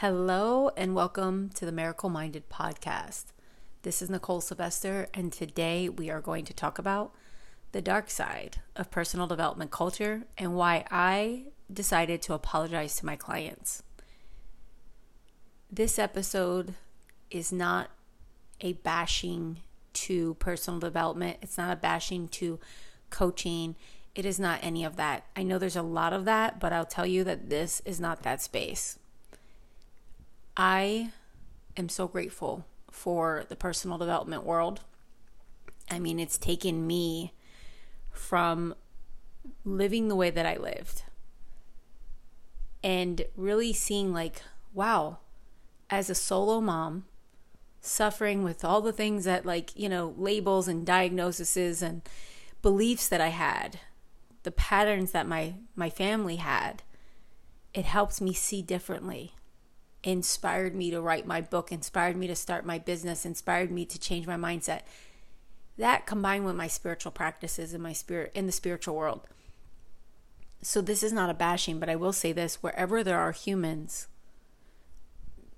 Hello, and welcome to the Miracle Minded podcast. This is Nicole Sylvester, and today we are going to talk about the dark side of personal development culture and why I decided to apologize to my clients. This episode is not a bashing to personal development, it's not a bashing to coaching. It is not any of that. I know there's a lot of that, but I'll tell you that this is not that space. I am so grateful for the personal development world. I mean, it's taken me from living the way that I lived and really seeing, like, wow, as a solo mom, suffering with all the things that, like, you know, labels and diagnoses and beliefs that I had, the patterns that my, my family had, it helps me see differently inspired me to write my book, inspired me to start my business, inspired me to change my mindset. That combined with my spiritual practices in my spirit in the spiritual world. So this is not a bashing, but I will say this, wherever there are humans,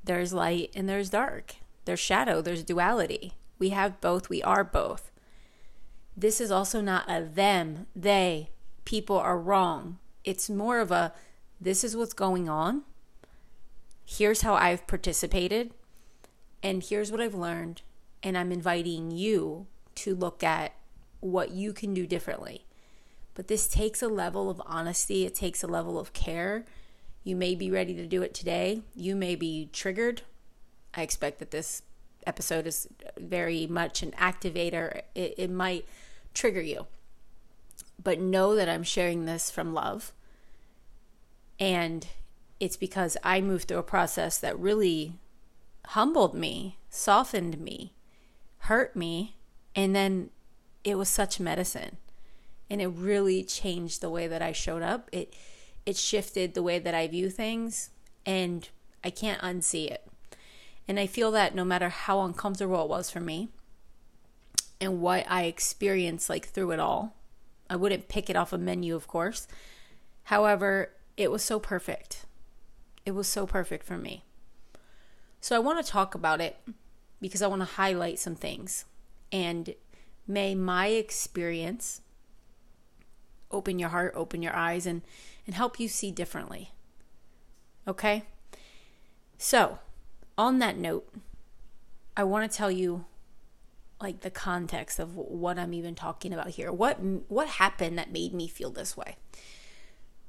there's light and there's dark. There's shadow, there's duality. We have both, we are both. This is also not a them, they, people are wrong. It's more of a this is what's going on here's how I've participated, and here's what I've learned. And I'm inviting you to look at what you can do differently. But this takes a level of honesty, it takes a level of care. You may be ready to do it today, you may be triggered. I expect that this episode is very much an activator, it, it might trigger you. But know that I'm sharing this from love. And it's because I moved through a process that really humbled me, softened me, hurt me, and then it was such medicine. And it really changed the way that I showed up. It it shifted the way that I view things and I can't unsee it. And I feel that no matter how uncomfortable it was for me and what I experienced like through it all, I wouldn't pick it off a menu, of course. However, it was so perfect it was so perfect for me. So I want to talk about it because I want to highlight some things. And may my experience open your heart, open your eyes, and, and help you see differently. Okay? So, on that note, I want to tell you like the context of what I'm even talking about here. What what happened that made me feel this way?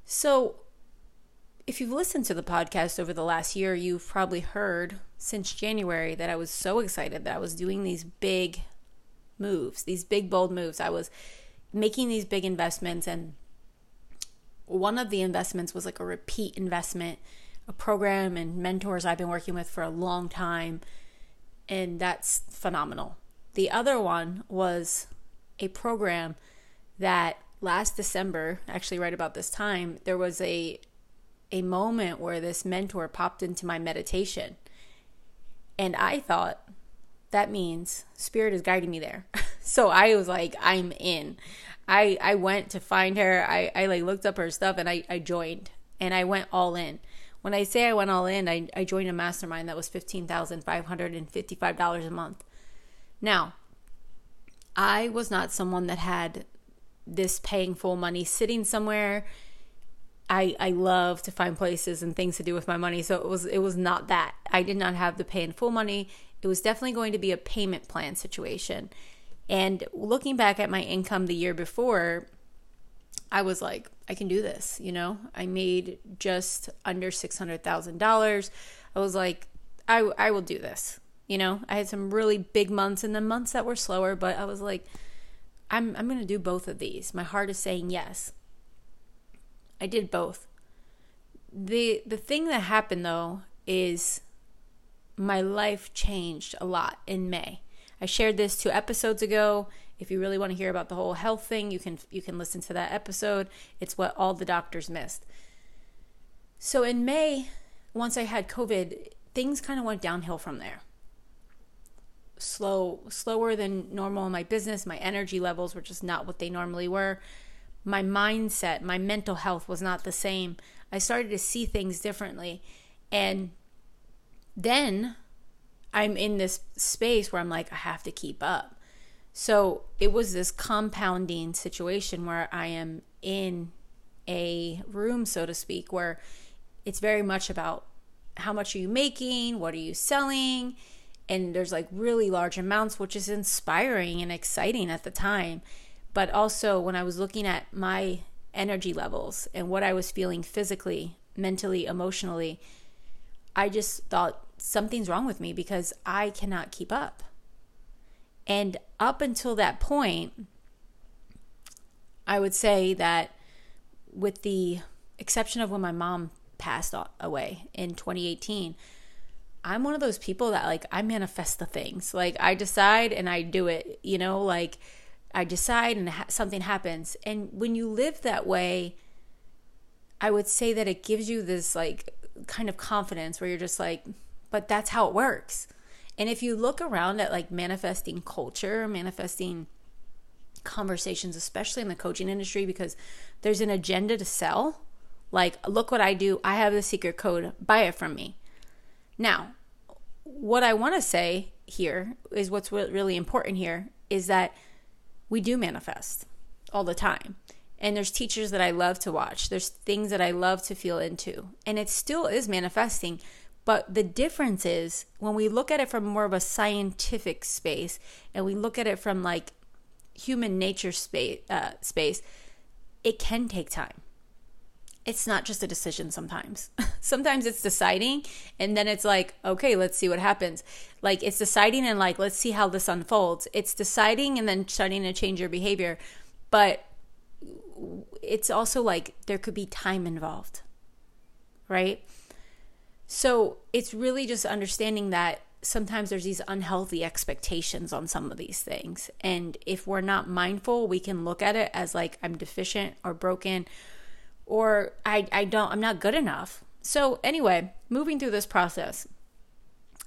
So, if you've listened to the podcast over the last year, you've probably heard since January that I was so excited that I was doing these big moves, these big, bold moves. I was making these big investments, and one of the investments was like a repeat investment, a program and mentors I've been working with for a long time, and that's phenomenal. The other one was a program that last December, actually, right about this time, there was a a moment where this mentor popped into my meditation. And I thought, that means spirit is guiding me there. so I was like, I'm in. I I went to find her. I, I like looked up her stuff and I, I joined and I went all in. When I say I went all in, I, I joined a mastermind that was fifteen thousand five hundred and fifty five dollars a month. Now, I was not someone that had this paying full money sitting somewhere I I love to find places and things to do with my money. So it was it was not that. I did not have the pay in full money. It was definitely going to be a payment plan situation. And looking back at my income the year before, I was like, I can do this, you know? I made just under $600,000. I was like, I I will do this. You know, I had some really big months and then months that were slower, but I was like, I'm I'm going to do both of these. My heart is saying yes. I did both. The the thing that happened though is my life changed a lot in May. I shared this two episodes ago. If you really want to hear about the whole health thing, you can you can listen to that episode. It's what all the doctors missed. So in May, once I had COVID, things kind of went downhill from there. Slow, slower than normal in my business. My energy levels were just not what they normally were my mindset, my mental health was not the same. I started to see things differently. And then I'm in this space where I'm like, I have to keep up. So it was this compounding situation where I am in a room, so to speak, where it's very much about how much are you making, what are you selling, and there's like really large amounts, which is inspiring and exciting at the time. But also, when I was looking at my energy levels and what I was feeling physically, mentally, emotionally, I just thought something's wrong with me because I cannot keep up. And up until that point, I would say that with the exception of when my mom passed away in 2018, I'm one of those people that like I manifest the things. Like I decide and I do it, you know, like I decide and ha- something happens. And when you live that way, I would say that it gives you this like kind of confidence where you're just like, but that's how it works. And if you look around at like manifesting culture, manifesting conversations, especially in the coaching industry, because there's an agenda to sell. Like, look what I do. I have the secret code. Buy it from me. Now, what I want to say here is what's really important here is that we do manifest all the time. And there's teachers that I love to watch. There's things that I love to feel into. And it still is manifesting. But the difference is when we look at it from more of a scientific space and we look at it from like human nature space, uh, space it can take time. It's not just a decision sometimes. sometimes it's deciding and then it's like, okay, let's see what happens. Like it's deciding and like, let's see how this unfolds. It's deciding and then starting to change your behavior. But it's also like there could be time involved, right? So it's really just understanding that sometimes there's these unhealthy expectations on some of these things. And if we're not mindful, we can look at it as like I'm deficient or broken or I, I don't, I'm not good enough. So, anyway, moving through this process,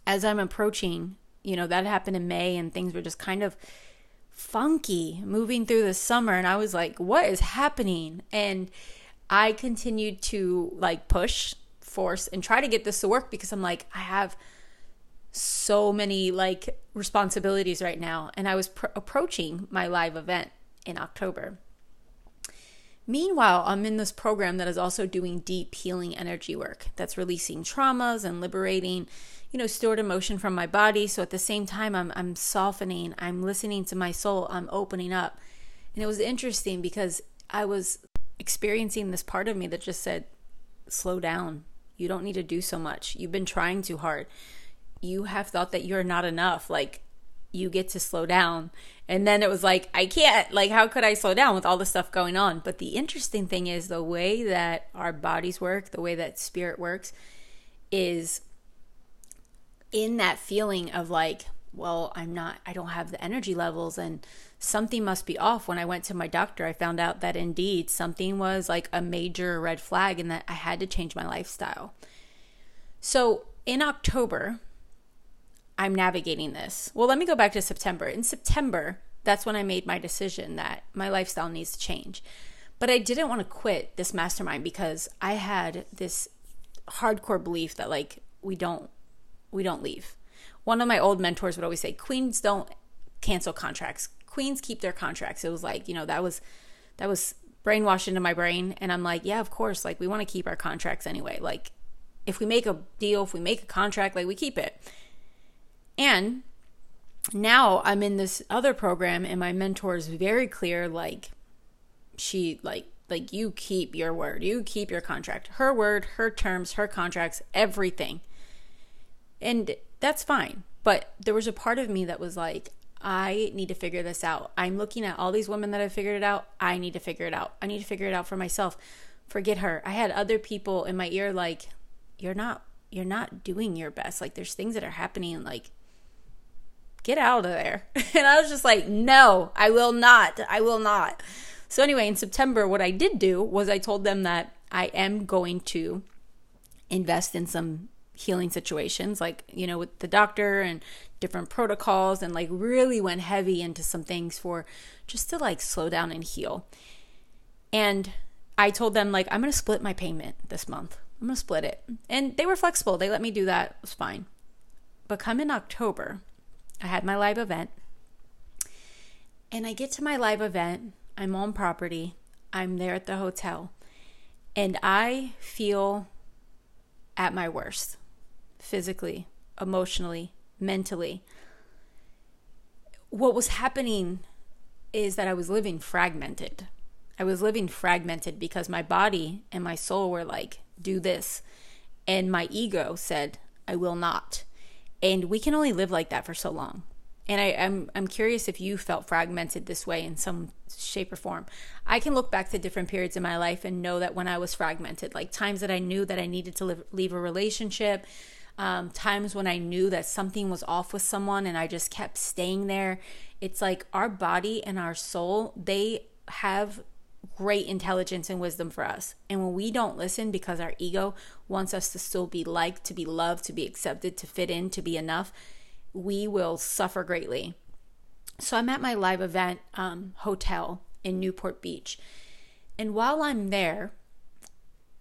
as I'm approaching, you know, that happened in May and things were just kind of funky moving through the summer. And I was like, what is happening? And I continued to like push, force, and try to get this to work because I'm like, I have so many like responsibilities right now and i was pr- approaching my live event in october meanwhile i'm in this program that is also doing deep healing energy work that's releasing traumas and liberating you know stored emotion from my body. So at the same time i'm i'm softening i'm listening to my soul i'm opening up. And it was interesting because i was experiencing this part of me that just said slow down. You don't need to do so much. You've been trying too hard. You have thought that you're not enough. Like, you get to slow down. And then it was like, I can't. Like, how could I slow down with all the stuff going on? But the interesting thing is the way that our bodies work, the way that spirit works, is in that feeling of like, well, I'm not, I don't have the energy levels and something must be off. When I went to my doctor, I found out that indeed something was like a major red flag and that I had to change my lifestyle. So in October, I'm navigating this. Well, let me go back to September. In September, that's when I made my decision that my lifestyle needs to change. But I didn't want to quit this mastermind because I had this hardcore belief that like we don't we don't leave. One of my old mentors would always say queens don't cancel contracts. Queens keep their contracts. It was like, you know, that was that was brainwashed into my brain and I'm like, yeah, of course, like we want to keep our contracts anyway. Like if we make a deal, if we make a contract, like we keep it. And now I'm in this other program and my mentor is very clear like she like like you keep your word. You keep your contract. Her word, her terms, her contracts, everything. And that's fine. But there was a part of me that was like I need to figure this out. I'm looking at all these women that have figured it out. I need to figure it out. I need to figure it out for myself. Forget her. I had other people in my ear like you're not you're not doing your best. Like there's things that are happening like get out of there. And I was just like, no, I will not. I will not. So, anyway, in September, what I did do was I told them that I am going to invest in some healing situations, like, you know, with the doctor and different protocols, and like really went heavy into some things for just to like slow down and heal. And I told them, like, I'm going to split my payment this month. I'm going to split it. And they were flexible. They let me do that. It was fine. But come in October, I had my live event. And I get to my live event, I'm on property, I'm there at the hotel, and I feel at my worst physically, emotionally, mentally. What was happening is that I was living fragmented. I was living fragmented because my body and my soul were like, do this. And my ego said, I will not. And we can only live like that for so long. And I, am I'm, I'm curious if you felt fragmented this way in some shape or form. I can look back to different periods in my life and know that when I was fragmented, like times that I knew that I needed to live, leave a relationship, um, times when I knew that something was off with someone and I just kept staying there. It's like our body and our soul, they have great intelligence and wisdom for us. And when we don't listen because our ego wants us to still be liked, to be loved, to be accepted, to fit in, to be enough, we will suffer greatly. So I'm at my live event um, hotel in Newport Beach. And while I'm there,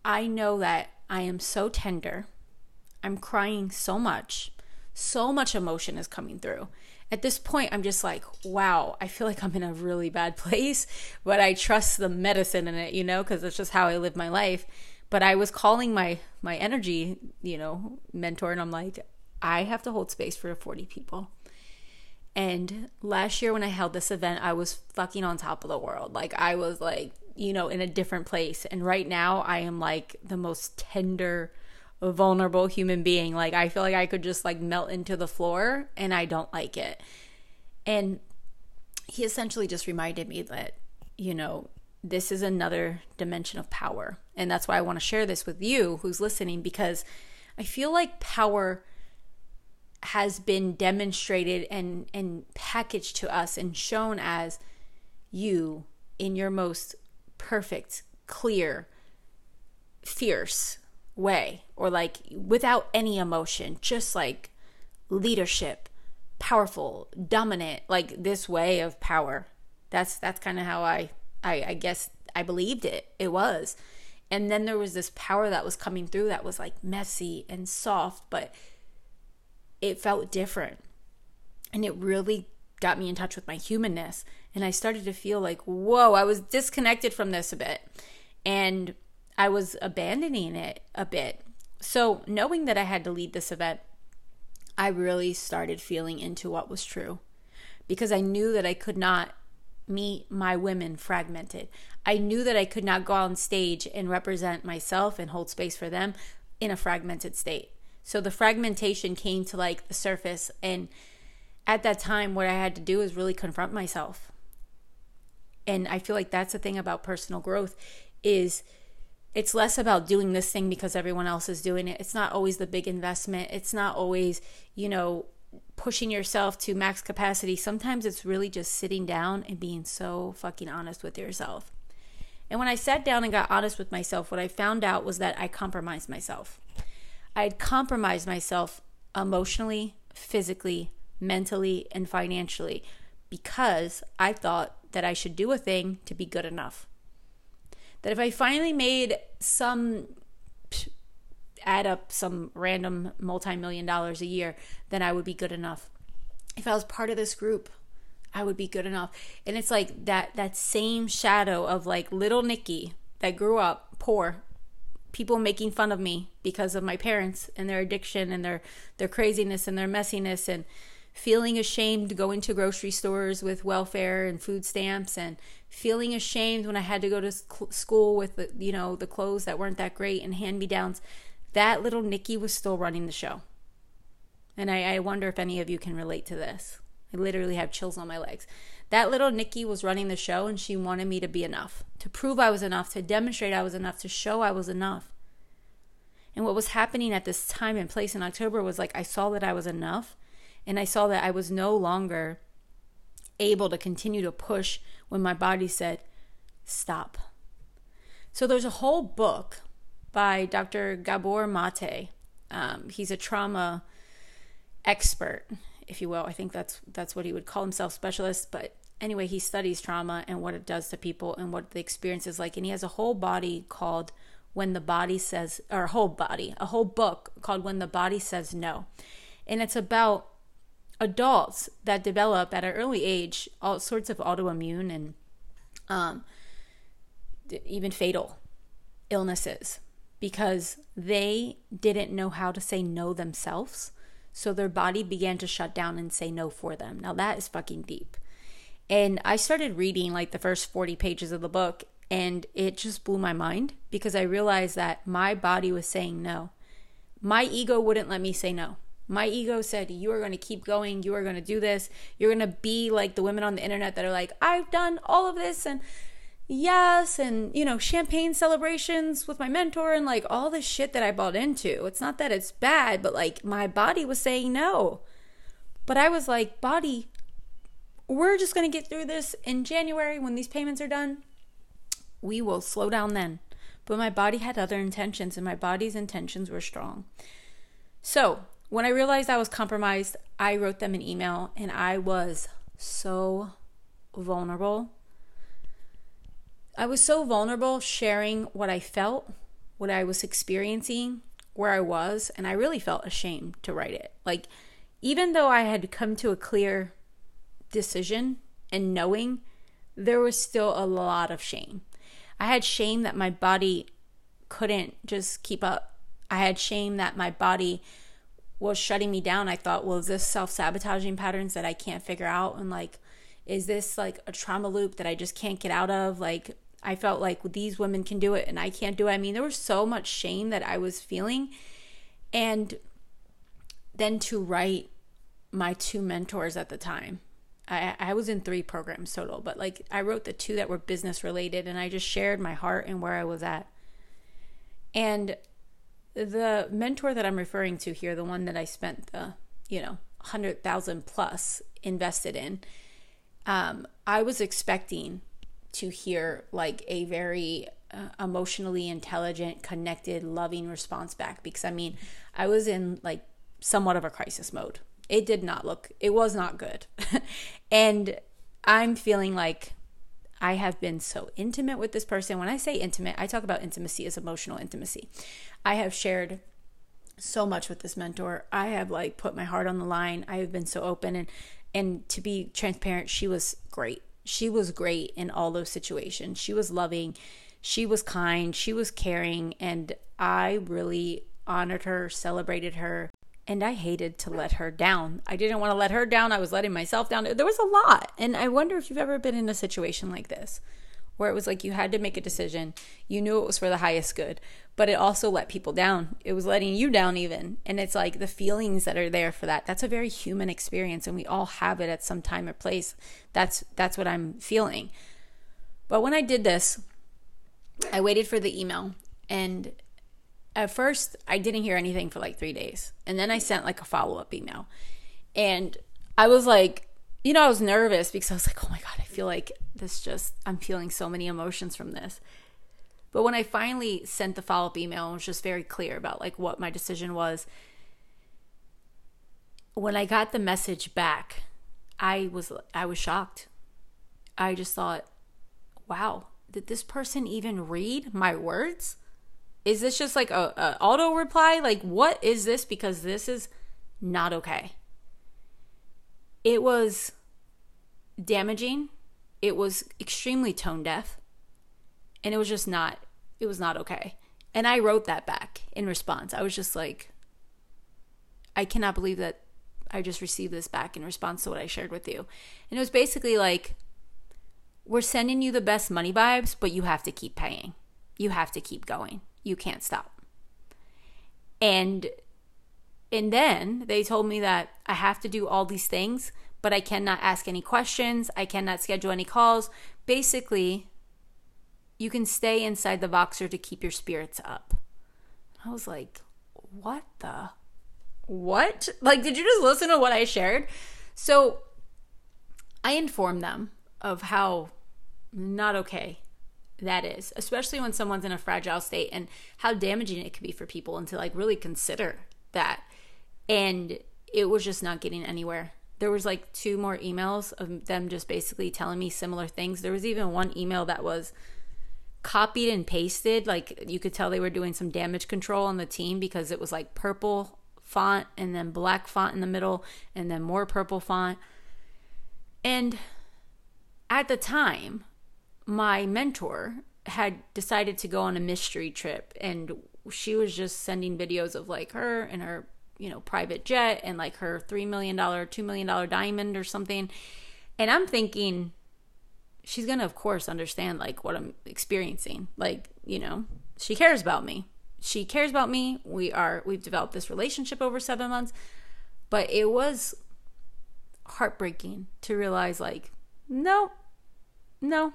I know that I am so tender. I'm crying so much. So much emotion is coming through. At this point, I'm just like, wow, I feel like I'm in a really bad place, but I trust the medicine in it, you know, because it's just how I live my life. But I was calling my my energy, you know, mentor, and I'm like, I have to hold space for 40 people. And last year when I held this event, I was fucking on top of the world. Like I was like, you know, in a different place. And right now I am like the most tender, vulnerable human being. Like I feel like I could just like melt into the floor and I don't like it. And he essentially just reminded me that, you know, this is another dimension of power. And that's why I want to share this with you who's listening because I feel like power has been demonstrated and and packaged to us and shown as you in your most perfect, clear, fierce way or like without any emotion, just like leadership, powerful, dominant, like this way of power. That's that's kind of how I, I I guess I believed it. It was. And then there was this power that was coming through that was like messy and soft, but it felt different. And it really got me in touch with my humanness. And I started to feel like, whoa, I was disconnected from this a bit. And I was abandoning it a bit. So, knowing that I had to lead this event, I really started feeling into what was true because I knew that I could not meet my women fragmented. I knew that I could not go on stage and represent myself and hold space for them in a fragmented state. So the fragmentation came to like the surface. And at that time, what I had to do is really confront myself. And I feel like that's the thing about personal growth is it's less about doing this thing because everyone else is doing it. It's not always the big investment. It's not always, you know, pushing yourself to max capacity. Sometimes it's really just sitting down and being so fucking honest with yourself. And when I sat down and got honest with myself, what I found out was that I compromised myself. I had compromised myself emotionally, physically, mentally, and financially because I thought that I should do a thing to be good enough. That if I finally made some add up some random multi-million dollars a year, then I would be good enough. If I was part of this group, I would be good enough. And it's like that that same shadow of like little Nikki that grew up poor people making fun of me because of my parents and their addiction and their their craziness and their messiness and feeling ashamed going to grocery stores with welfare and food stamps and feeling ashamed when I had to go to school with the, you know the clothes that weren't that great and hand me downs that little Nikki was still running the show. And I, I wonder if any of you can relate to this. I literally have chills on my legs. That little Nikki was running the show and she wanted me to be enough, to prove I was enough, to demonstrate I was enough, to show I was enough. And what was happening at this time and place in October was like I saw that I was enough and I saw that I was no longer able to continue to push when my body said, stop. So there's a whole book by Dr. Gabor Mate. Um, he's a trauma expert, if you will. I think that's that's what he would call himself, specialist. But anyway, he studies trauma and what it does to people and what the experience is like. And he has a whole body called When the Body Says, or a whole body, a whole book called When the Body Says No. And it's about adults that develop at an early age all sorts of autoimmune and um, even fatal illnesses because they didn't know how to say no themselves. So their body began to shut down and say no for them. Now that is fucking deep. And I started reading like the first 40 pages of the book and it just blew my mind because I realized that my body was saying no. My ego wouldn't let me say no. My ego said, You are going to keep going. You are going to do this. You're going to be like the women on the internet that are like, I've done all of this and yes, and you know, champagne celebrations with my mentor and like all this shit that I bought into. It's not that it's bad, but like my body was saying no. But I was like, Body, we're just going to get through this in January when these payments are done. We will slow down then. But my body had other intentions, and my body's intentions were strong. So, when I realized I was compromised, I wrote them an email and I was so vulnerable. I was so vulnerable sharing what I felt, what I was experiencing, where I was, and I really felt ashamed to write it. Like, even though I had come to a clear decision and knowing, there was still a lot of shame. I had shame that my body couldn't just keep up. I had shame that my body was shutting me down. I thought, well, is this self sabotaging patterns that I can't figure out? And like, is this like a trauma loop that I just can't get out of? Like, I felt like these women can do it and I can't do it. I mean, there was so much shame that I was feeling. And then to write my two mentors at the time I, I was in three programs total, but like I wrote the two that were business related and I just shared my heart and where I was at. And the mentor that I'm referring to here, the one that I spent the, you know, 100,000 plus invested in, um, I was expecting to hear like a very uh, emotionally intelligent, connected, loving response back because I mean, I was in like somewhat of a crisis mode it did not look, it was not good. and I'm feeling like I have been so intimate with this person. When I say intimate, I talk about intimacy as emotional intimacy. I have shared so much with this mentor. I have like put my heart on the line. I have been so open and and to be transparent, she was great. She was great in all those situations. She was loving, she was kind, she was caring, and I really honored her, celebrated her, and I hated to let her down. I didn't want to let her down. I was letting myself down. There was a lot. And I wonder if you've ever been in a situation like this where it was like you had to make a decision. You knew it was for the highest good, but it also let people down. It was letting you down even. And it's like the feelings that are there for that. That's a very human experience and we all have it at some time or place. That's that's what I'm feeling. But when I did this, I waited for the email and at first I didn't hear anything for like three days. And then I sent like a follow up email. And I was like, you know, I was nervous because I was like, oh my God, I feel like this just, I'm feeling so many emotions from this. But when I finally sent the follow up email and was just very clear about like what my decision was, when I got the message back, I was I was shocked. I just thought, wow, did this person even read my words? Is this just like a, a auto reply? Like, what is this? Because this is not okay. It was damaging. It was extremely tone deaf. And it was just not, it was not okay. And I wrote that back in response. I was just like, I cannot believe that I just received this back in response to what I shared with you. And it was basically like, we're sending you the best money vibes, but you have to keep paying. You have to keep going you can't stop. And and then they told me that I have to do all these things, but I cannot ask any questions, I cannot schedule any calls. Basically, you can stay inside the Voxer to keep your spirits up. I was like, what the what? Like, did you just listen to what I shared? So I informed them of how not okay that is, especially when someone's in a fragile state and how damaging it could be for people and to like really consider that. And it was just not getting anywhere. There was like two more emails of them just basically telling me similar things. There was even one email that was copied and pasted. Like you could tell they were doing some damage control on the team because it was like purple font and then black font in the middle and then more purple font. And at the time, my mentor had decided to go on a mystery trip and she was just sending videos of like her and her, you know, private jet and like her $3 million, $2 million diamond or something. And I'm thinking, she's to, of course, understand like what I'm experiencing. Like, you know, she cares about me. She cares about me. We are, we've developed this relationship over seven months. But it was heartbreaking to realize, like, no, no.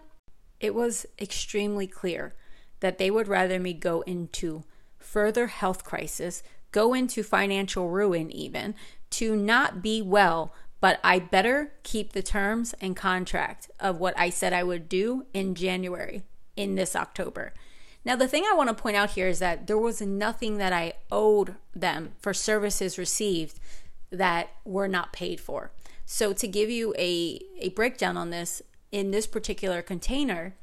It was extremely clear that they would rather me go into further health crisis, go into financial ruin, even to not be well. But I better keep the terms and contract of what I said I would do in January, in this October. Now, the thing I want to point out here is that there was nothing that I owed them for services received that were not paid for. So, to give you a, a breakdown on this, in this particular container,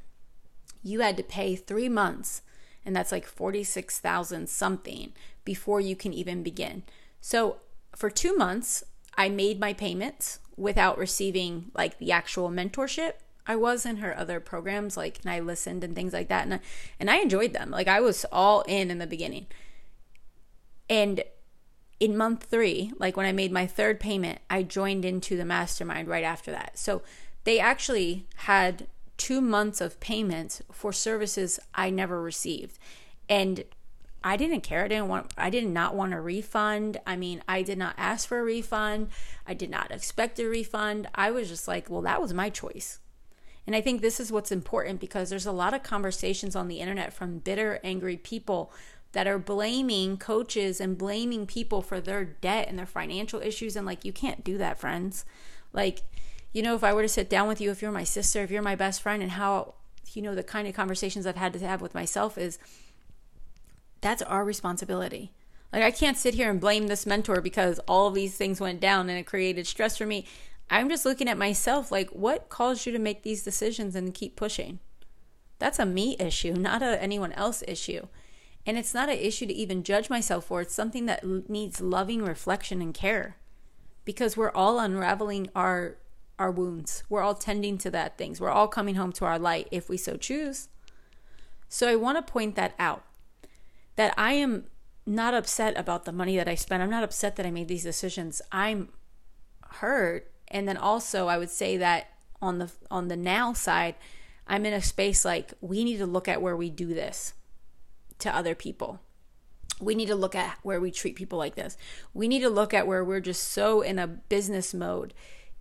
you had to pay three months, and that's like 46,000 something before you can even begin. So, for two months, I made my payments without receiving like the actual mentorship. I was in her other programs, like, and I listened and things like that, and I, and I enjoyed them. Like, I was all in in the beginning. And in month three, like when I made my third payment, I joined into the mastermind right after that. So they actually had two months of payments for services I never received. And I didn't care. I didn't want I did not want a refund. I mean, I did not ask for a refund. I did not expect a refund. I was just like, well, that was my choice. And I think this is what's important because there's a lot of conversations on the internet from bitter, angry people that are blaming coaches and blaming people for their debt and their financial issues. And like, you can't do that, friends. Like, you know, if I were to sit down with you, if you're my sister, if you're my best friend, and how, you know, the kind of conversations I've had to have with myself is that's our responsibility. Like, I can't sit here and blame this mentor because all of these things went down and it created stress for me. I'm just looking at myself like, what caused you to make these decisions and keep pushing? That's a me issue, not a anyone else issue. And it's not an issue to even judge myself for. It's something that needs loving reflection and care because we're all unraveling our our wounds. We're all tending to that things. We're all coming home to our light if we so choose. So I want to point that out that I am not upset about the money that I spent. I'm not upset that I made these decisions. I'm hurt. And then also I would say that on the on the now side, I'm in a space like we need to look at where we do this to other people. We need to look at where we treat people like this. We need to look at where we're just so in a business mode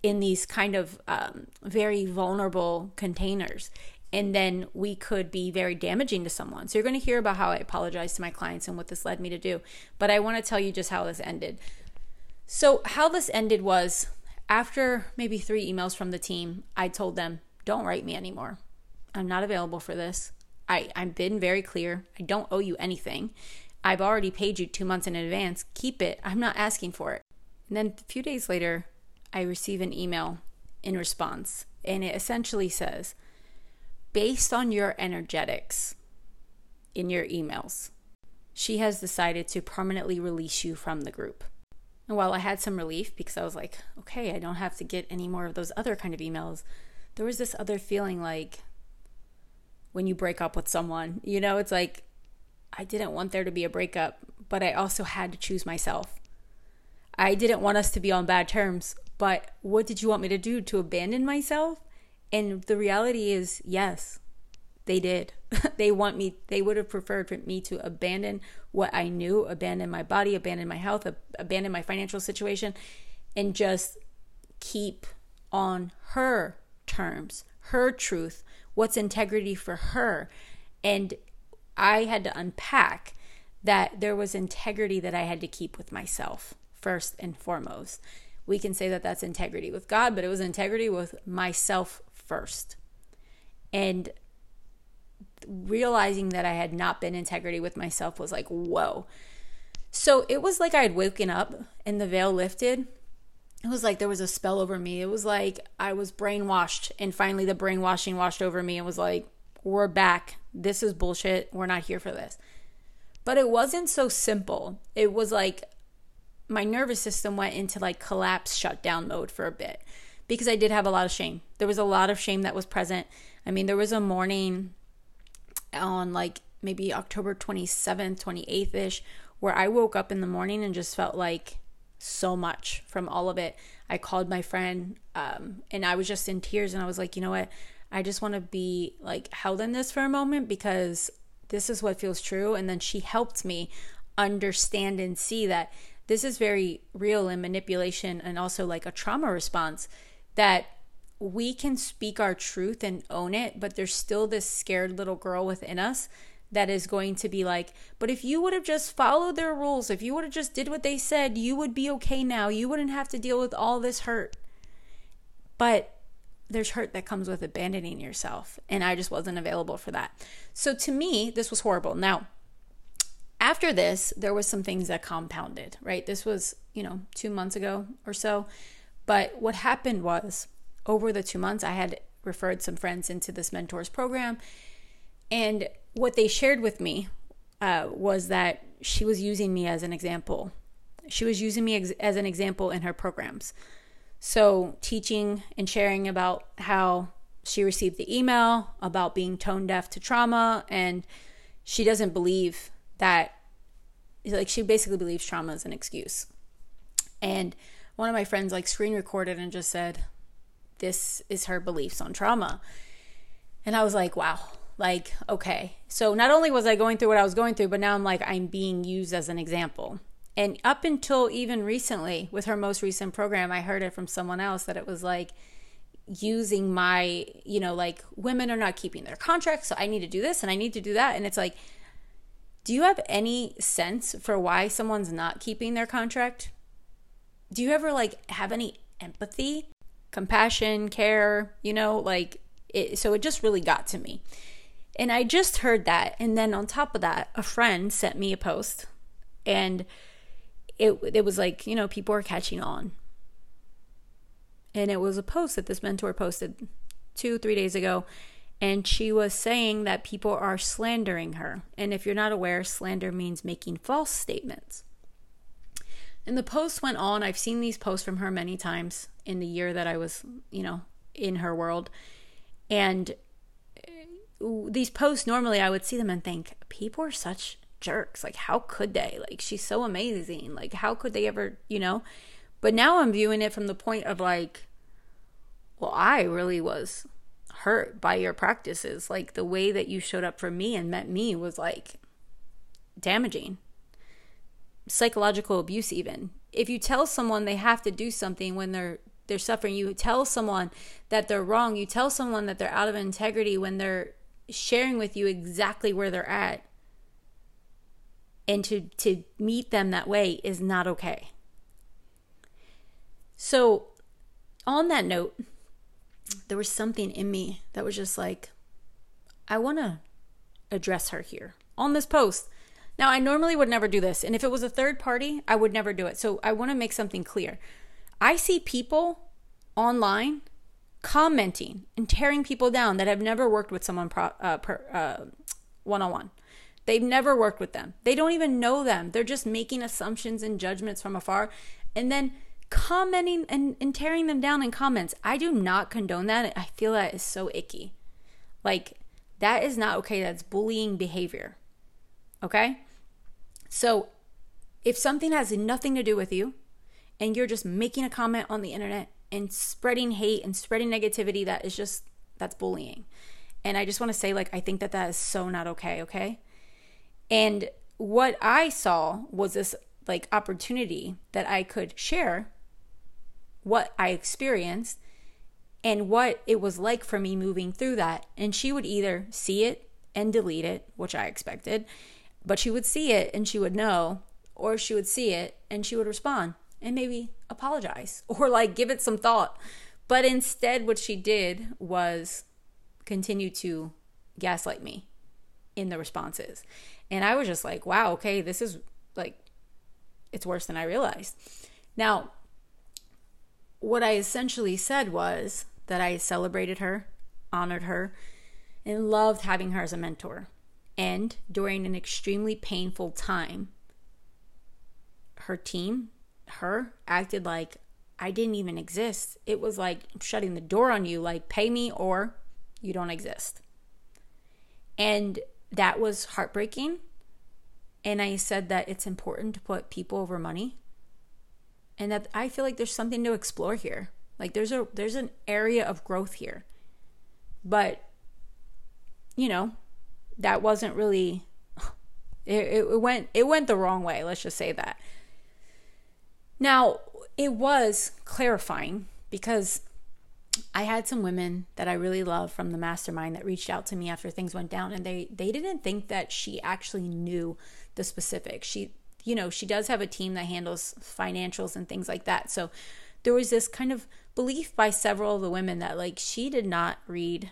in these kind of um, very vulnerable containers. And then we could be very damaging to someone. So you're going to hear about how I apologized to my clients and what this led me to do. But I want to tell you just how this ended. So, how this ended was after maybe three emails from the team, I told them, don't write me anymore. I'm not available for this. I, I've been very clear. I don't owe you anything. I've already paid you two months in advance. Keep it. I'm not asking for it. And then a few days later, I receive an email in response, and it essentially says, based on your energetics in your emails, she has decided to permanently release you from the group. And while I had some relief because I was like, okay, I don't have to get any more of those other kind of emails, there was this other feeling like, when you break up with someone. You know, it's like I didn't want there to be a breakup, but I also had to choose myself. I didn't want us to be on bad terms, but what did you want me to do? To abandon myself? And the reality is, yes, they did. they want me, they would have preferred for me to abandon what I knew, abandon my body, abandon my health, abandon my financial situation, and just keep on her terms, her truth, what's integrity for her. And I had to unpack that there was integrity that I had to keep with myself first and foremost. We can say that that's integrity with God, but it was integrity with myself first. And realizing that I had not been integrity with myself was like, whoa. So it was like I had woken up and the veil lifted it was like there was a spell over me. It was like I was brainwashed, and finally the brainwashing washed over me and was like, we're back. This is bullshit. We're not here for this. But it wasn't so simple. It was like my nervous system went into like collapse shutdown mode for a bit because I did have a lot of shame. There was a lot of shame that was present. I mean, there was a morning on like maybe October 27th, 28th ish, where I woke up in the morning and just felt like so much from all of it. I called my friend um, and I was just in tears and I was like, you know what? I just want to be like held in this for a moment because this is what feels true. And then she helped me understand and see that this is very real in manipulation and also like a trauma response that we can speak our truth and own it, but there's still this scared little girl within us that is going to be like, but if you would have just followed their rules, if you would have just did what they said, you would be okay now. You wouldn't have to deal with all this hurt. But there's hurt that comes with abandoning yourself, and I just wasn't available for that. So to me, this was horrible. Now, after this, there was some things that compounded, right? This was, you know, 2 months ago or so. But what happened was over the 2 months I had referred some friends into this mentors program and what they shared with me uh, was that she was using me as an example. She was using me ex- as an example in her programs. So, teaching and sharing about how she received the email about being tone deaf to trauma, and she doesn't believe that, like, she basically believes trauma is an excuse. And one of my friends, like, screen recorded and just said, This is her beliefs on trauma. And I was like, Wow, like, okay. So not only was I going through what I was going through, but now I'm like, I'm being used as an example. And up until even recently, with her most recent program, I heard it from someone else that it was like using my, you know, like women are not keeping their contracts. So I need to do this and I need to do that. And it's like, do you have any sense for why someone's not keeping their contract? Do you ever like have any empathy, compassion, care, you know, like it, so it just really got to me. And I just heard that. And then on top of that, a friend sent me a post and it it was like, you know, people are catching on. And it was a post that this mentor posted 2 3 days ago and she was saying that people are slandering her. And if you're not aware, slander means making false statements. And the post went on. I've seen these posts from her many times in the year that I was, you know, in her world. And uh, these posts normally I would see them and think people are such jerks. Like how could they? Like she's so amazing. Like how could they ever, you know? But now I'm viewing it from the point of like well, I really was hurt by your practices. Like the way that you showed up for me and met me was like damaging. Psychological abuse even. If you tell someone they have to do something when they're they're suffering, you tell someone that they're wrong, you tell someone that they're out of integrity when they're sharing with you exactly where they're at and to to meet them that way is not okay. So on that note, there was something in me that was just like I want to address her here on this post. Now, I normally would never do this, and if it was a third party, I would never do it. So I want to make something clear. I see people online commenting and tearing people down that have never worked with someone per, uh, one-on-one they've never worked with them they don't even know them they're just making assumptions and judgments from afar and then commenting and, and tearing them down in comments. I do not condone that. I feel that is so icky. Like that is not okay. That's bullying behavior. Okay? So if something has nothing to do with you and you're just making a comment on the internet and spreading hate and spreading negativity that is just that's bullying. And I just want to say like I think that that is so not okay, okay? And what I saw was this like opportunity that I could share what I experienced and what it was like for me moving through that. And she would either see it and delete it, which I expected, but she would see it and she would know, or she would see it and she would respond and maybe apologize or like give it some thought. But instead, what she did was continue to gaslight me in the responses. And I was just like, wow, okay, this is like, it's worse than I realized. Now, what I essentially said was that I celebrated her, honored her, and loved having her as a mentor. And during an extremely painful time, her team her acted like I didn't even exist. It was like shutting the door on you, like pay me or you don't exist. And that was heartbreaking. And I said that it's important to put people over money. And that I feel like there's something to explore here. Like there's a there's an area of growth here. But you know, that wasn't really it, it went it went the wrong way, let's just say that. Now, it was clarifying because I had some women that I really love from the mastermind that reached out to me after things went down and they they didn't think that she actually knew the specifics. She you know, she does have a team that handles financials and things like that. So there was this kind of belief by several of the women that like she did not read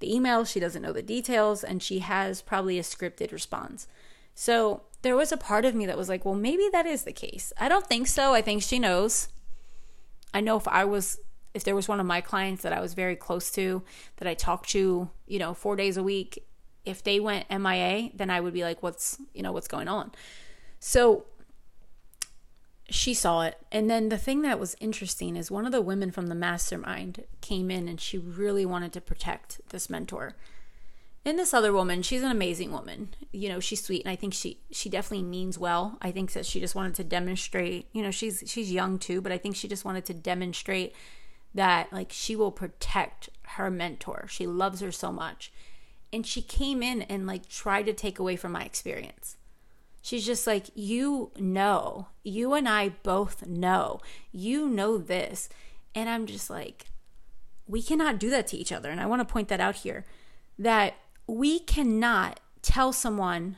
the email, she doesn't know the details and she has probably a scripted response. So there was a part of me that was like, well, maybe that is the case. I don't think so. I think she knows. I know if I was if there was one of my clients that I was very close to, that I talked to, you know, 4 days a week, if they went MIA, then I would be like what's, you know, what's going on. So she saw it. And then the thing that was interesting is one of the women from the mastermind came in and she really wanted to protect this mentor. And this other woman she's an amazing woman. You know she's sweet and i think she she definitely means well. I think that she just wanted to demonstrate you know she's she's young too but i think she just wanted to demonstrate that like she will protect her mentor. She loves her so much. And she came in and like tried to take away from my experience she's just like you know you and i both know you know this and i'm just like we cannot do that to each other and i want to point that out here that we cannot tell someone,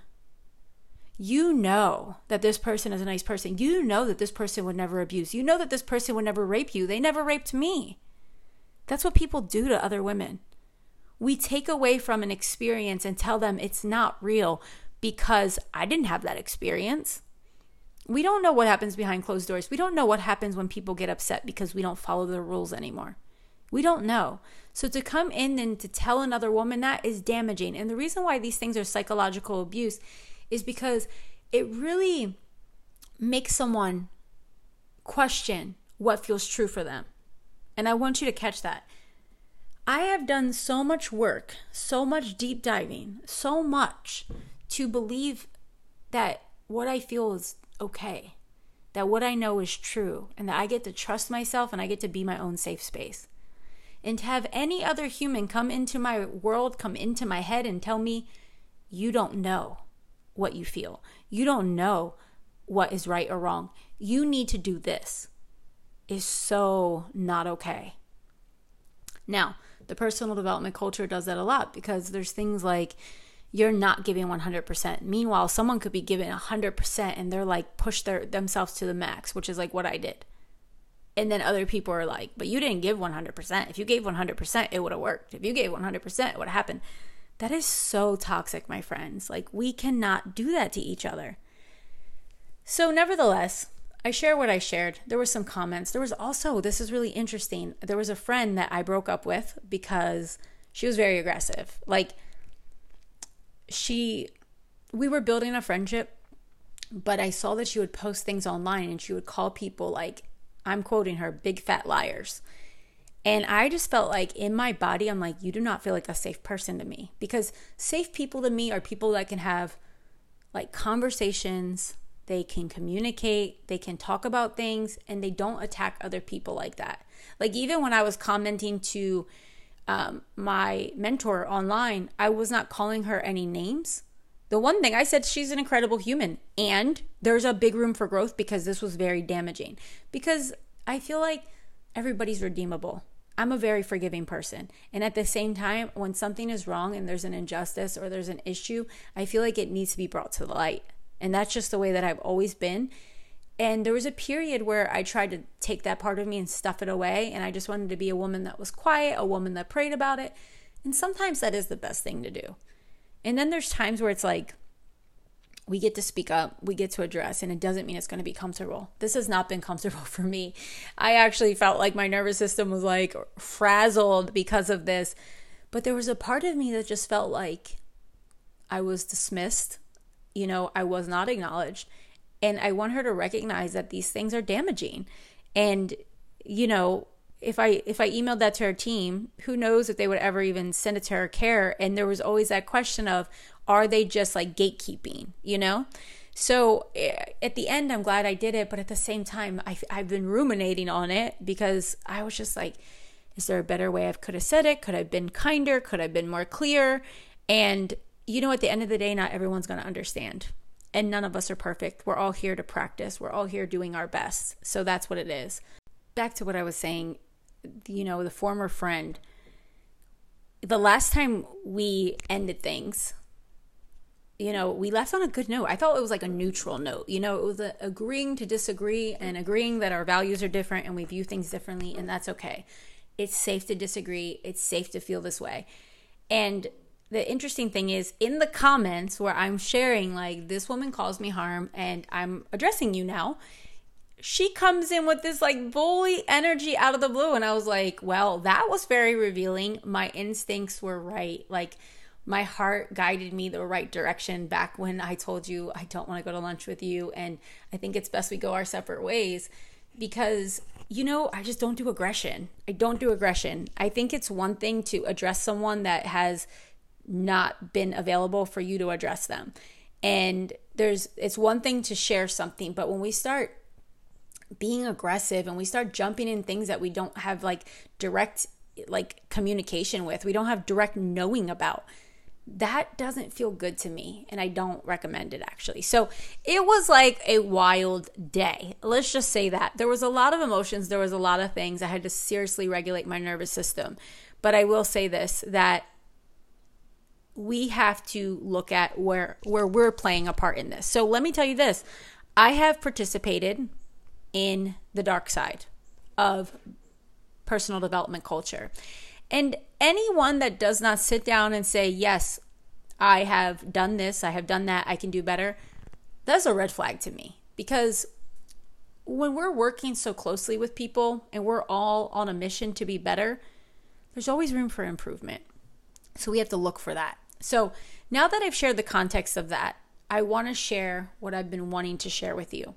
you know that this person is a nice person. You know that this person would never abuse. You know that this person would never rape you. They never raped me. That's what people do to other women. We take away from an experience and tell them it's not real because I didn't have that experience. We don't know what happens behind closed doors. We don't know what happens when people get upset because we don't follow the rules anymore. We don't know. So to come in and to tell another woman that is damaging. And the reason why these things are psychological abuse is because it really makes someone question what feels true for them. And I want you to catch that. I have done so much work, so much deep diving, so much to believe that what I feel is okay, that what I know is true, and that I get to trust myself and I get to be my own safe space and to have any other human come into my world, come into my head and tell me, you don't know what you feel. You don't know what is right or wrong. You need to do this is so not okay. Now, the personal development culture does that a lot because there's things like you're not giving 100%. Meanwhile, someone could be giving 100% and they're like push their themselves to the max, which is like what I did. And then other people are like, but you didn't give 100%. If you gave 100%, it would have worked. If you gave 100%, it would have happened. That is so toxic, my friends. Like, we cannot do that to each other. So, nevertheless, I share what I shared. There were some comments. There was also, this is really interesting. There was a friend that I broke up with because she was very aggressive. Like, she, we were building a friendship, but I saw that she would post things online and she would call people like I'm quoting her, big fat liars. And I just felt like in my body, I'm like, you do not feel like a safe person to me. Because safe people to me are people that can have like conversations, they can communicate, they can talk about things, and they don't attack other people like that. Like, even when I was commenting to um, my mentor online, I was not calling her any names. The one thing I said, she's an incredible human. And there's a big room for growth because this was very damaging. Because I feel like everybody's redeemable. I'm a very forgiving person. And at the same time, when something is wrong and there's an injustice or there's an issue, I feel like it needs to be brought to the light. And that's just the way that I've always been. And there was a period where I tried to take that part of me and stuff it away. And I just wanted to be a woman that was quiet, a woman that prayed about it. And sometimes that is the best thing to do. And then there's times where it's like, we get to speak up, we get to address, and it doesn't mean it's going to be comfortable. This has not been comfortable for me. I actually felt like my nervous system was like frazzled because of this. But there was a part of me that just felt like I was dismissed. You know, I was not acknowledged. And I want her to recognize that these things are damaging. And, you know, if I if I emailed that to her team, who knows if they would ever even send it to her care? And there was always that question of, are they just like gatekeeping, you know? So eh, at the end, I'm glad I did it, but at the same time, I, I've been ruminating on it because I was just like, is there a better way I could have said it? Could I have been kinder? Could I have been more clear? And you know, at the end of the day, not everyone's going to understand. And none of us are perfect. We're all here to practice. We're all here doing our best. So that's what it is. Back to what I was saying, you know, the former friend. The last time we ended things, you know, we left on a good note. I thought it was like a neutral note. You know, it was agreeing to disagree and agreeing that our values are different and we view things differently, and that's okay. It's safe to disagree. It's safe to feel this way. And the interesting thing is in the comments where I'm sharing, like, this woman calls me harm and I'm addressing you now, she comes in with this like bully energy out of the blue. And I was like, well, that was very revealing. My instincts were right. Like, my heart guided me the right direction back when I told you I don't want to go to lunch with you and I think it's best we go our separate ways because you know, I just don't do aggression. I don't do aggression. I think it's one thing to address someone that has not been available for you to address them. And there's it's one thing to share something, but when we start being aggressive and we start jumping in things that we don't have like direct like communication with, we don't have direct knowing about that doesn't feel good to me and I don't recommend it actually. So it was like a wild day. Let's just say that. There was a lot of emotions, there was a lot of things. I had to seriously regulate my nervous system. But I will say this that we have to look at where where we're playing a part in this. So let me tell you this. I have participated in the dark side of personal development culture. And anyone that does not sit down and say, Yes, I have done this, I have done that, I can do better, that's a red flag to me. Because when we're working so closely with people and we're all on a mission to be better, there's always room for improvement. So we have to look for that. So now that I've shared the context of that, I want to share what I've been wanting to share with you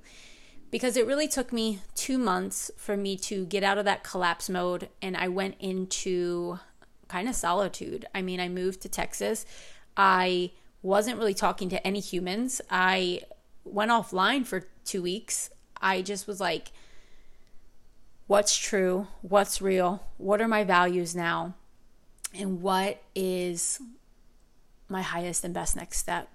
because it really took me two months for me to get out of that collapse mode and I went into kind of solitude. I mean, I moved to Texas. I wasn't really talking to any humans. I went offline for two weeks. I just was like, what's true? What's real? What are my values now? And what is my highest and best next step?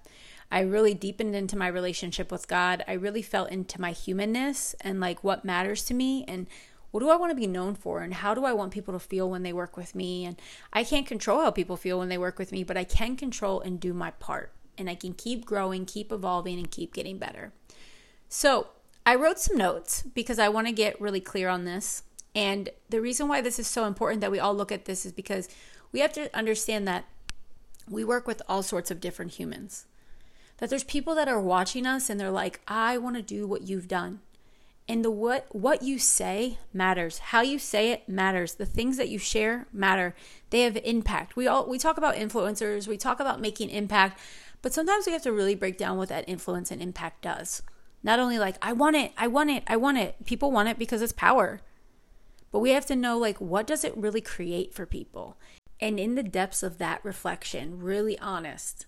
I really deepened into my relationship with God. I really felt into my humanness and like what matters to me and what do I want to be known for and how do I want people to feel when they work with me? And I can't control how people feel when they work with me, but I can control and do my part. And I can keep growing, keep evolving, and keep getting better. So I wrote some notes because I want to get really clear on this. And the reason why this is so important that we all look at this is because we have to understand that we work with all sorts of different humans that there's people that are watching us and they're like, I want to do what you've done. And the what what you say matters. How you say it matters. The things that you share matter. They have impact. We all we talk about influencers, we talk about making impact, but sometimes we have to really break down what that influence and impact does. Not only like I want it, I want it, I want it. People want it because it's power. But we have to know like what does it really create for people? And in the depths of that reflection, really honest,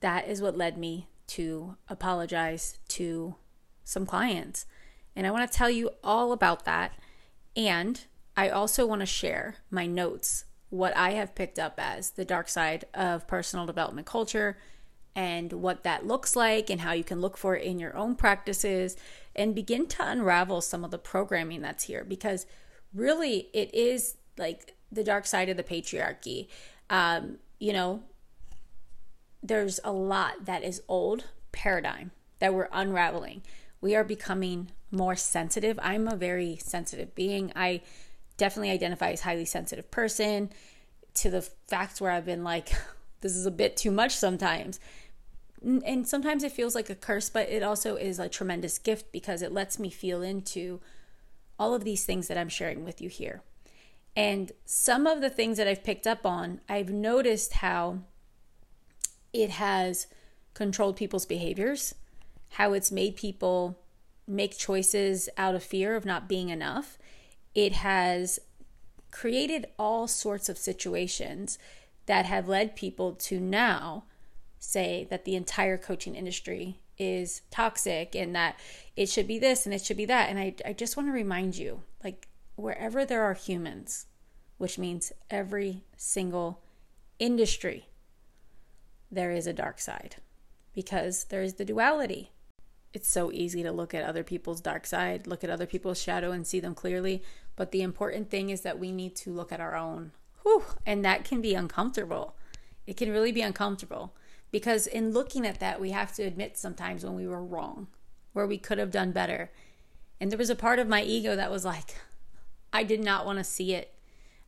that is what led me to apologize to some clients. And I want to tell you all about that. And I also want to share my notes, what I have picked up as the dark side of personal development culture and what that looks like and how you can look for it in your own practices and begin to unravel some of the programming that's here because really it is like the dark side of the patriarchy. Um, you know, there's a lot that is old paradigm that we're unraveling. We are becoming more sensitive. I'm a very sensitive being. I definitely identify as highly sensitive person to the fact where I've been like this is a bit too much sometimes. And sometimes it feels like a curse, but it also is a tremendous gift because it lets me feel into all of these things that I'm sharing with you here. And some of the things that I've picked up on, I've noticed how it has controlled people's behaviors how it's made people make choices out of fear of not being enough. It has created all sorts of situations that have led people to now say that the entire coaching industry is toxic and that it should be this and it should be that. And I, I just want to remind you like, wherever there are humans, which means every single industry, there is a dark side because there is the duality. It's so easy to look at other people's dark side, look at other people's shadow and see them clearly. But the important thing is that we need to look at our own. Whew, and that can be uncomfortable. It can really be uncomfortable because in looking at that, we have to admit sometimes when we were wrong, where we could have done better. And there was a part of my ego that was like, I did not want to see it.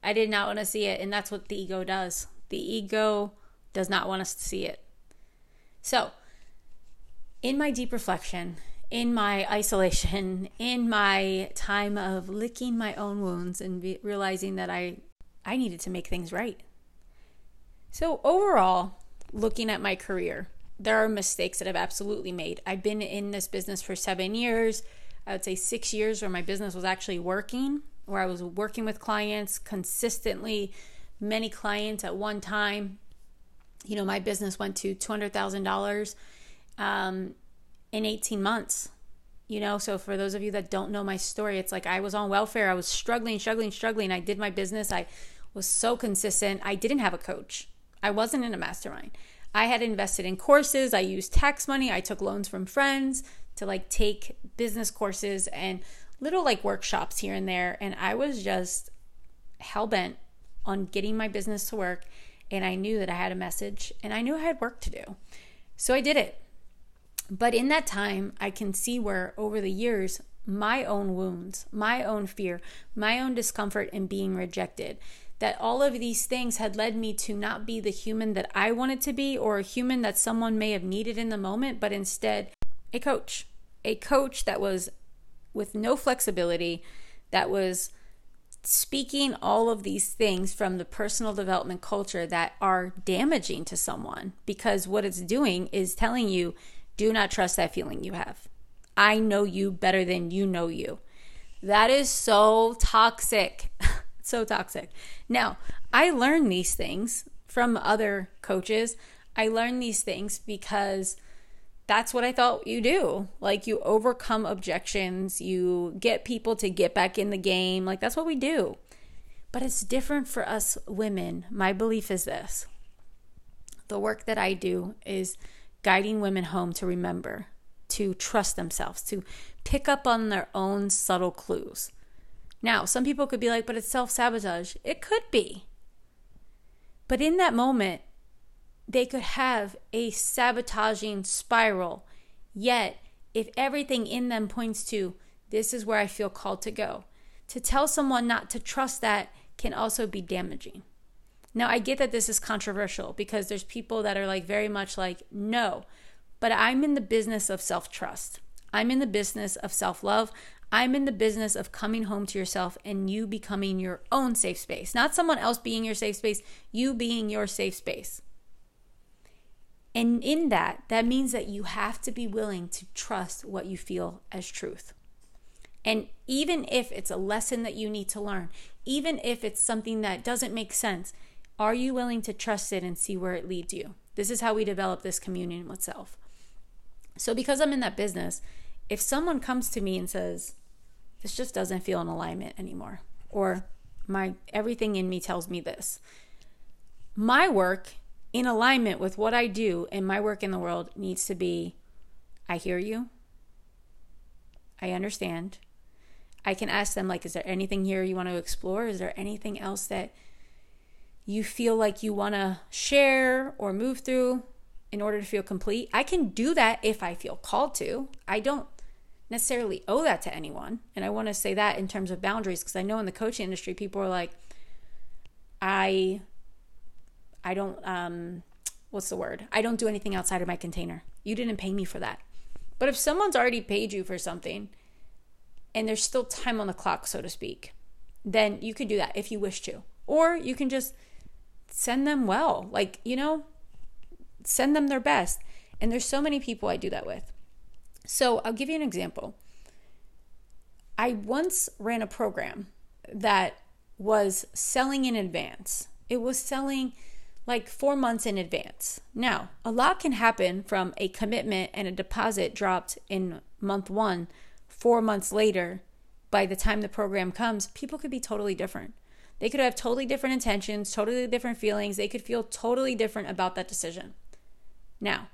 I did not want to see it. And that's what the ego does. The ego does not want us to see it. So, in my deep reflection, in my isolation, in my time of licking my own wounds and be- realizing that I I needed to make things right. So, overall, looking at my career, there are mistakes that I've absolutely made. I've been in this business for 7 years. I would say 6 years where my business was actually working, where I was working with clients consistently, many clients at one time. You know, my business went to $200,000 um, in 18 months. You know, so for those of you that don't know my story, it's like I was on welfare. I was struggling, struggling, struggling. I did my business. I was so consistent. I didn't have a coach. I wasn't in a mastermind. I had invested in courses. I used tax money. I took loans from friends to like take business courses and little like workshops here and there. And I was just hell bent on getting my business to work. And I knew that I had a message and I knew I had work to do. So I did it. But in that time, I can see where over the years, my own wounds, my own fear, my own discomfort in being rejected, that all of these things had led me to not be the human that I wanted to be or a human that someone may have needed in the moment, but instead a coach. A coach that was with no flexibility, that was speaking all of these things from the personal development culture that are damaging to someone because what it's doing is telling you do not trust that feeling you have. I know you better than you know you. That is so toxic. so toxic. Now, I learned these things from other coaches. I learned these things because that's what I thought you do. Like you overcome objections, you get people to get back in the game. Like that's what we do. But it's different for us women. My belief is this the work that I do is guiding women home to remember, to trust themselves, to pick up on their own subtle clues. Now, some people could be like, but it's self sabotage. It could be. But in that moment, they could have a sabotaging spiral. Yet, if everything in them points to, this is where I feel called to go, to tell someone not to trust that can also be damaging. Now, I get that this is controversial because there's people that are like very much like, no, but I'm in the business of self trust. I'm in the business of self love. I'm in the business of coming home to yourself and you becoming your own safe space, not someone else being your safe space, you being your safe space. And in that, that means that you have to be willing to trust what you feel as truth. And even if it's a lesson that you need to learn, even if it's something that doesn't make sense, are you willing to trust it and see where it leads you? This is how we develop this communion with self. So, because I'm in that business, if someone comes to me and says, This just doesn't feel in alignment anymore, or my everything in me tells me this, my work in alignment with what I do and my work in the world needs to be I hear you. I understand. I can ask them like is there anything here you want to explore? Is there anything else that you feel like you want to share or move through in order to feel complete, I can do that if I feel called to. I don't necessarily owe that to anyone. And I want to say that in terms of boundaries because I know in the coaching industry people are like I I don't um what's the word? I don't do anything outside of my container. You didn't pay me for that. But if someone's already paid you for something and there's still time on the clock so to speak, then you could do that if you wish to. Or you can just send them well. Like, you know, send them their best. And there's so many people I do that with. So I'll give you an example. I once ran a program that was selling in advance. It was selling like four months in advance. Now, a lot can happen from a commitment and a deposit dropped in month one, four months later. By the time the program comes, people could be totally different. They could have totally different intentions, totally different feelings. They could feel totally different about that decision. Now,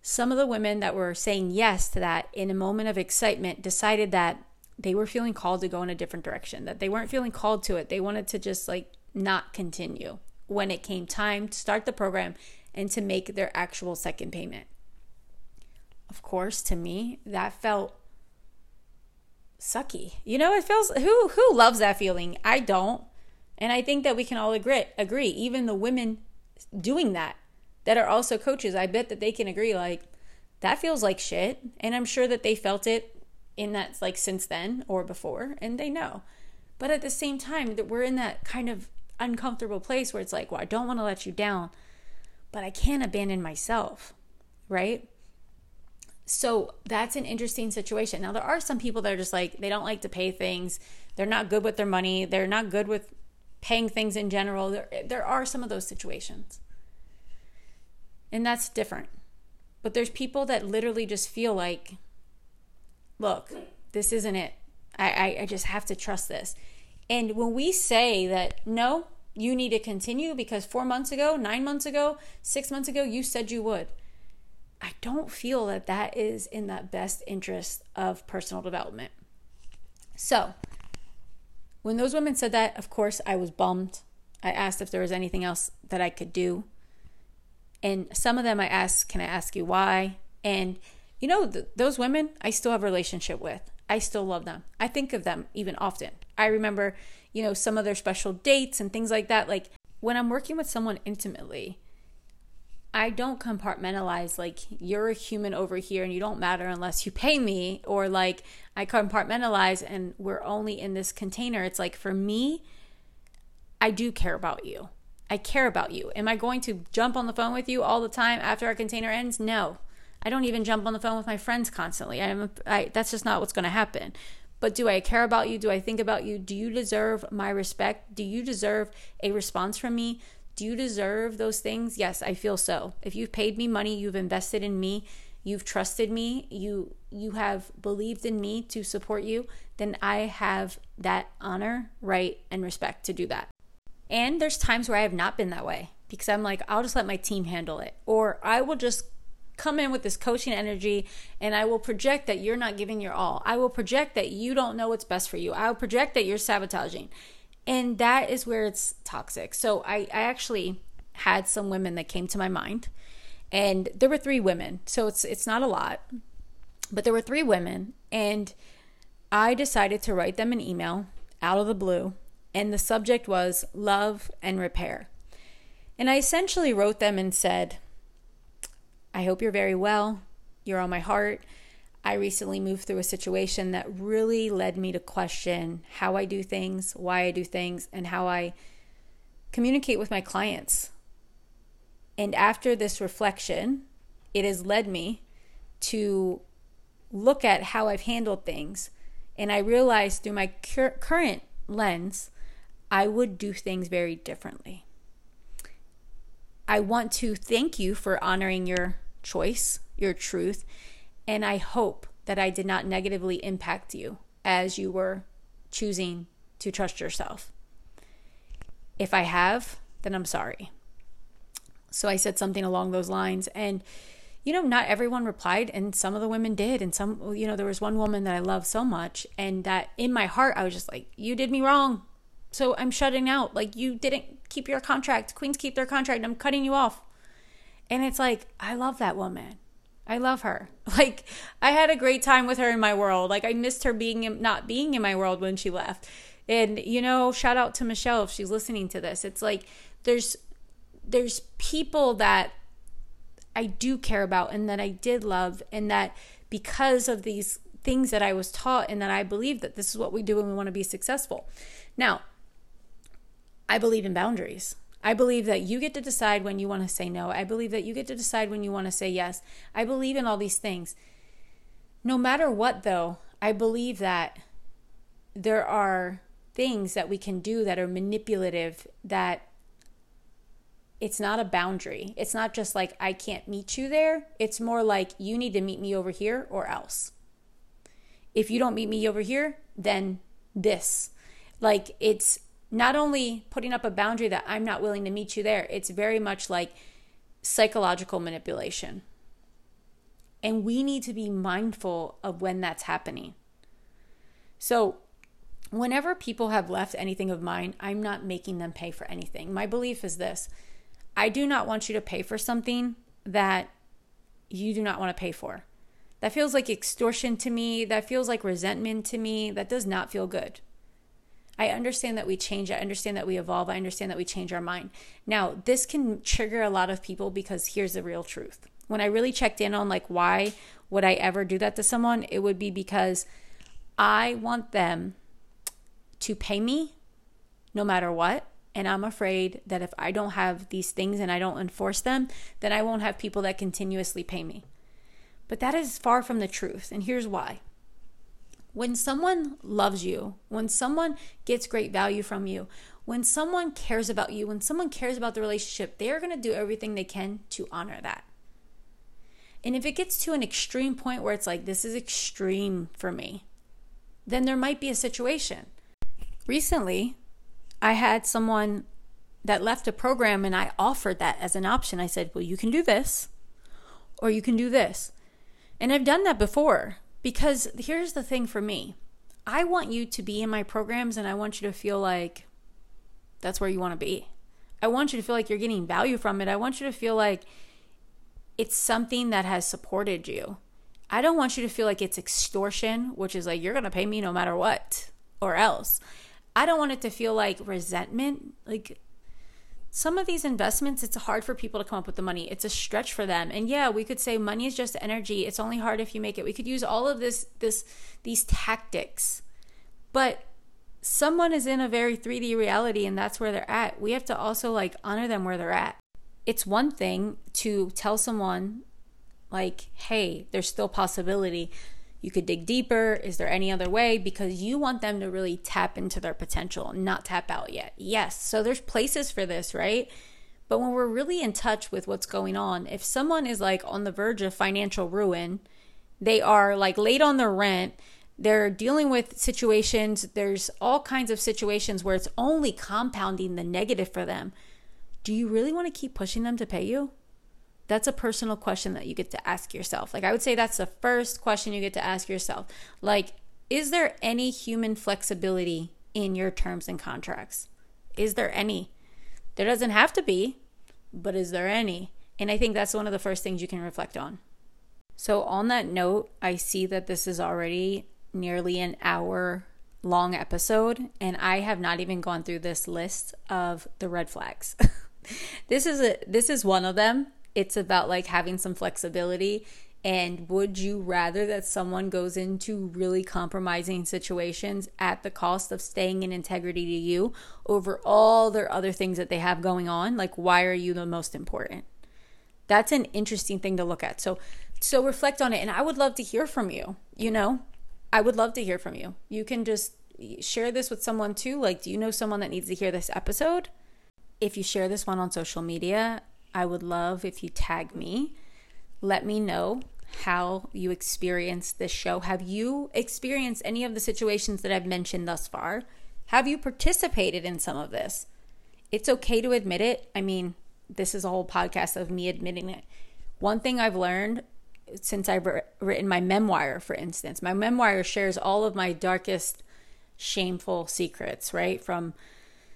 some of the women that were saying yes to that in a moment of excitement decided that they were feeling called to go in a different direction, that they weren't feeling called to it. They wanted to just like not continue when it came time to start the program and to make their actual second payment. Of course, to me, that felt sucky. You know, it feels who who loves that feeling? I don't. And I think that we can all agree agree, even the women doing that that are also coaches, I bet that they can agree like that feels like shit. And I'm sure that they felt it in that like since then or before and they know. But at the same time, that we're in that kind of uncomfortable place where it's like, well, I don't want to let you down, but I can't abandon myself, right? So that's an interesting situation. Now, there are some people that are just like, they don't like to pay things. They're not good with their money. They're not good with paying things in general. There, there are some of those situations. And that's different. But there's people that literally just feel like, look, this isn't it. I, I, I just have to trust this. And when we say that, no, you need to continue because four months ago, nine months ago, six months ago, you said you would. I don't feel that that is in the best interest of personal development. So, when those women said that, of course, I was bummed. I asked if there was anything else that I could do. And some of them I asked, Can I ask you why? And, you know, th- those women I still have a relationship with. I still love them. I think of them even often. I remember, you know, some of their special dates and things like that. Like when I'm working with someone intimately, I don't compartmentalize like you're a human over here and you don't matter unless you pay me or like I compartmentalize and we're only in this container. It's like for me, I do care about you. I care about you. Am I going to jump on the phone with you all the time after our container ends? No. I don't even jump on the phone with my friends constantly. I'm I, that's just not what's going to happen. But do I care about you? Do I think about you? Do you deserve my respect? Do you deserve a response from me? Do you deserve those things? Yes, I feel so. If you've paid me money, you've invested in me, you've trusted me, you you have believed in me to support you, then I have that honor, right, and respect to do that. And there's times where I have not been that way because I'm like, I'll just let my team handle it. Or I will just come in with this coaching energy and I will project that you're not giving your all. I will project that you don't know what's best for you. I will project that you're sabotaging. And that is where it's toxic. So I, I actually had some women that came to my mind. And there were three women. So it's it's not a lot. But there were three women and I decided to write them an email out of the blue. And the subject was love and repair. And I essentially wrote them and said, I hope you're very well. You're on my heart. I recently moved through a situation that really led me to question how I do things, why I do things, and how I communicate with my clients. And after this reflection, it has led me to look at how I've handled things. And I realized through my cur- current lens, I would do things very differently. I want to thank you for honoring your choice, your truth, and I hope that I did not negatively impact you as you were choosing to trust yourself. If I have, then I'm sorry. So I said something along those lines. And, you know, not everyone replied, and some of the women did. And some, you know, there was one woman that I love so much, and that in my heart, I was just like, you did me wrong. So I'm shutting out. Like, you didn't keep your contract. Queens keep their contract. I'm cutting you off. And it's like, I love that woman. I love her. Like I had a great time with her in my world. Like I missed her being in, not being in my world when she left. And you know, shout out to Michelle if she's listening to this. It's like there's there's people that I do care about and that I did love and that because of these things that I was taught and that I believe that this is what we do when we want to be successful. Now, I believe in boundaries. I believe that you get to decide when you want to say no. I believe that you get to decide when you want to say yes. I believe in all these things. No matter what, though, I believe that there are things that we can do that are manipulative that it's not a boundary. It's not just like I can't meet you there. It's more like you need to meet me over here or else. If you don't meet me over here, then this. Like it's not only putting up a boundary that I'm not willing to meet you there, it's very much like psychological manipulation. And we need to be mindful of when that's happening. So, whenever people have left anything of mine, I'm not making them pay for anything. My belief is this I do not want you to pay for something that you do not want to pay for. That feels like extortion to me. That feels like resentment to me. That does not feel good. I understand that we change. I understand that we evolve. I understand that we change our mind. Now, this can trigger a lot of people because here's the real truth. When I really checked in on like why would I ever do that to someone, it would be because I want them to pay me no matter what. And I'm afraid that if I don't have these things and I don't enforce them, then I won't have people that continuously pay me. But that is far from the truth. And here's why. When someone loves you, when someone gets great value from you, when someone cares about you, when someone cares about the relationship, they are going to do everything they can to honor that. And if it gets to an extreme point where it's like, this is extreme for me, then there might be a situation. Recently, I had someone that left a program and I offered that as an option. I said, well, you can do this or you can do this. And I've done that before because here's the thing for me I want you to be in my programs and I want you to feel like that's where you want to be. I want you to feel like you're getting value from it. I want you to feel like it's something that has supported you. I don't want you to feel like it's extortion, which is like you're going to pay me no matter what or else. I don't want it to feel like resentment. Like some of these investments, it's hard for people to come up with the money. It's a stretch for them. And yeah, we could say money is just energy. It's only hard if you make it. We could use all of this this these tactics. But someone is in a very 3D reality and that's where they're at. We have to also like honor them where they're at. It's one thing to tell someone like, "Hey, there's still possibility." You could dig deeper. Is there any other way? Because you want them to really tap into their potential, not tap out yet. Yes. So there's places for this, right? But when we're really in touch with what's going on, if someone is like on the verge of financial ruin, they are like late on their rent, they're dealing with situations, there's all kinds of situations where it's only compounding the negative for them. Do you really want to keep pushing them to pay you? That's a personal question that you get to ask yourself. Like, I would say that's the first question you get to ask yourself. Like, is there any human flexibility in your terms and contracts? Is there any? There doesn't have to be, but is there any? And I think that's one of the first things you can reflect on. So, on that note, I see that this is already nearly an hour long episode, and I have not even gone through this list of the red flags. this is a this is one of them it's about like having some flexibility. And would you rather that someone goes into really compromising situations at the cost of staying in integrity to you over all their other things that they have going on? Like, why are you the most important? That's an interesting thing to look at. So, so reflect on it. And I would love to hear from you. You know, I would love to hear from you. You can just share this with someone too. Like, do you know someone that needs to hear this episode? If you share this one on social media, I would love if you tag me. Let me know how you experienced this show. Have you experienced any of the situations that I've mentioned thus far? Have you participated in some of this? It's okay to admit it. I mean, this is a whole podcast of me admitting it. One thing I've learned since I've written my memoir, for instance, my memoir shares all of my darkest, shameful secrets, right? From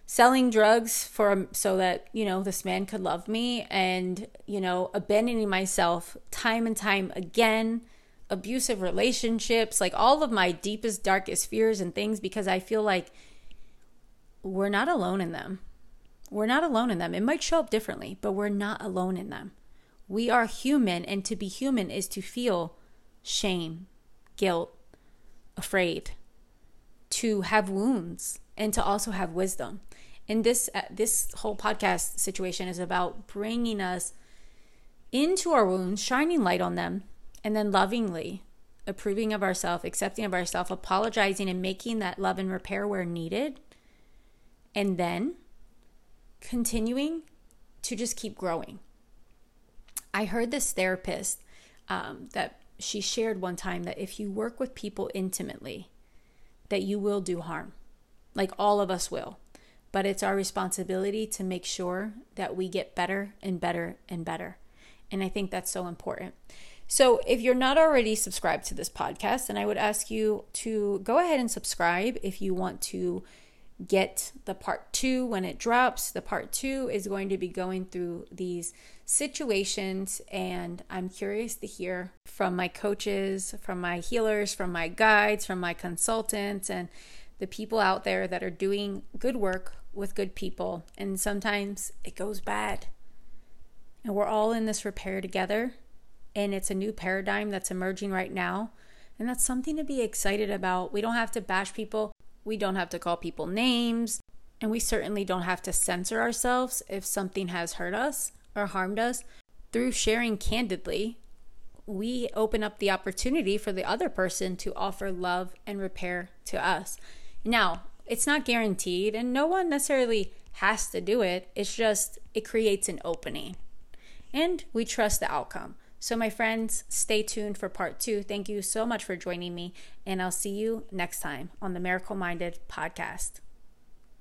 selling drugs for um, so that you know this man could love me and you know abandoning myself time and time again abusive relationships like all of my deepest darkest fears and things because i feel like we're not alone in them. We're not alone in them. It might show up differently but we're not alone in them. We are human and to be human is to feel shame guilt afraid to have wounds and to also have wisdom and this uh, this whole podcast situation is about bringing us into our wounds, shining light on them, and then lovingly approving of ourselves, accepting of ourselves, apologizing, and making that love and repair where needed. And then continuing to just keep growing. I heard this therapist um, that she shared one time that if you work with people intimately, that you will do harm. Like all of us will. But it's our responsibility to make sure that we get better and better and better. And I think that's so important. So, if you're not already subscribed to this podcast, then I would ask you to go ahead and subscribe if you want to get the part two when it drops. The part two is going to be going through these situations, and I'm curious to hear from my coaches, from my healers, from my guides, from my consultants, and the people out there that are doing good work with good people. And sometimes it goes bad. And we're all in this repair together and it's a new paradigm that's emerging right now. And that's something to be excited about. We don't have to bash people, we don't have to call people names, and we certainly don't have to censor ourselves if something has hurt us or harmed us. Through sharing candidly, we open up the opportunity for the other person to offer love and repair to us. Now, it's not guaranteed, and no one necessarily has to do it. It's just, it creates an opening. And we trust the outcome. So, my friends, stay tuned for part two. Thank you so much for joining me, and I'll see you next time on the Miracle Minded podcast.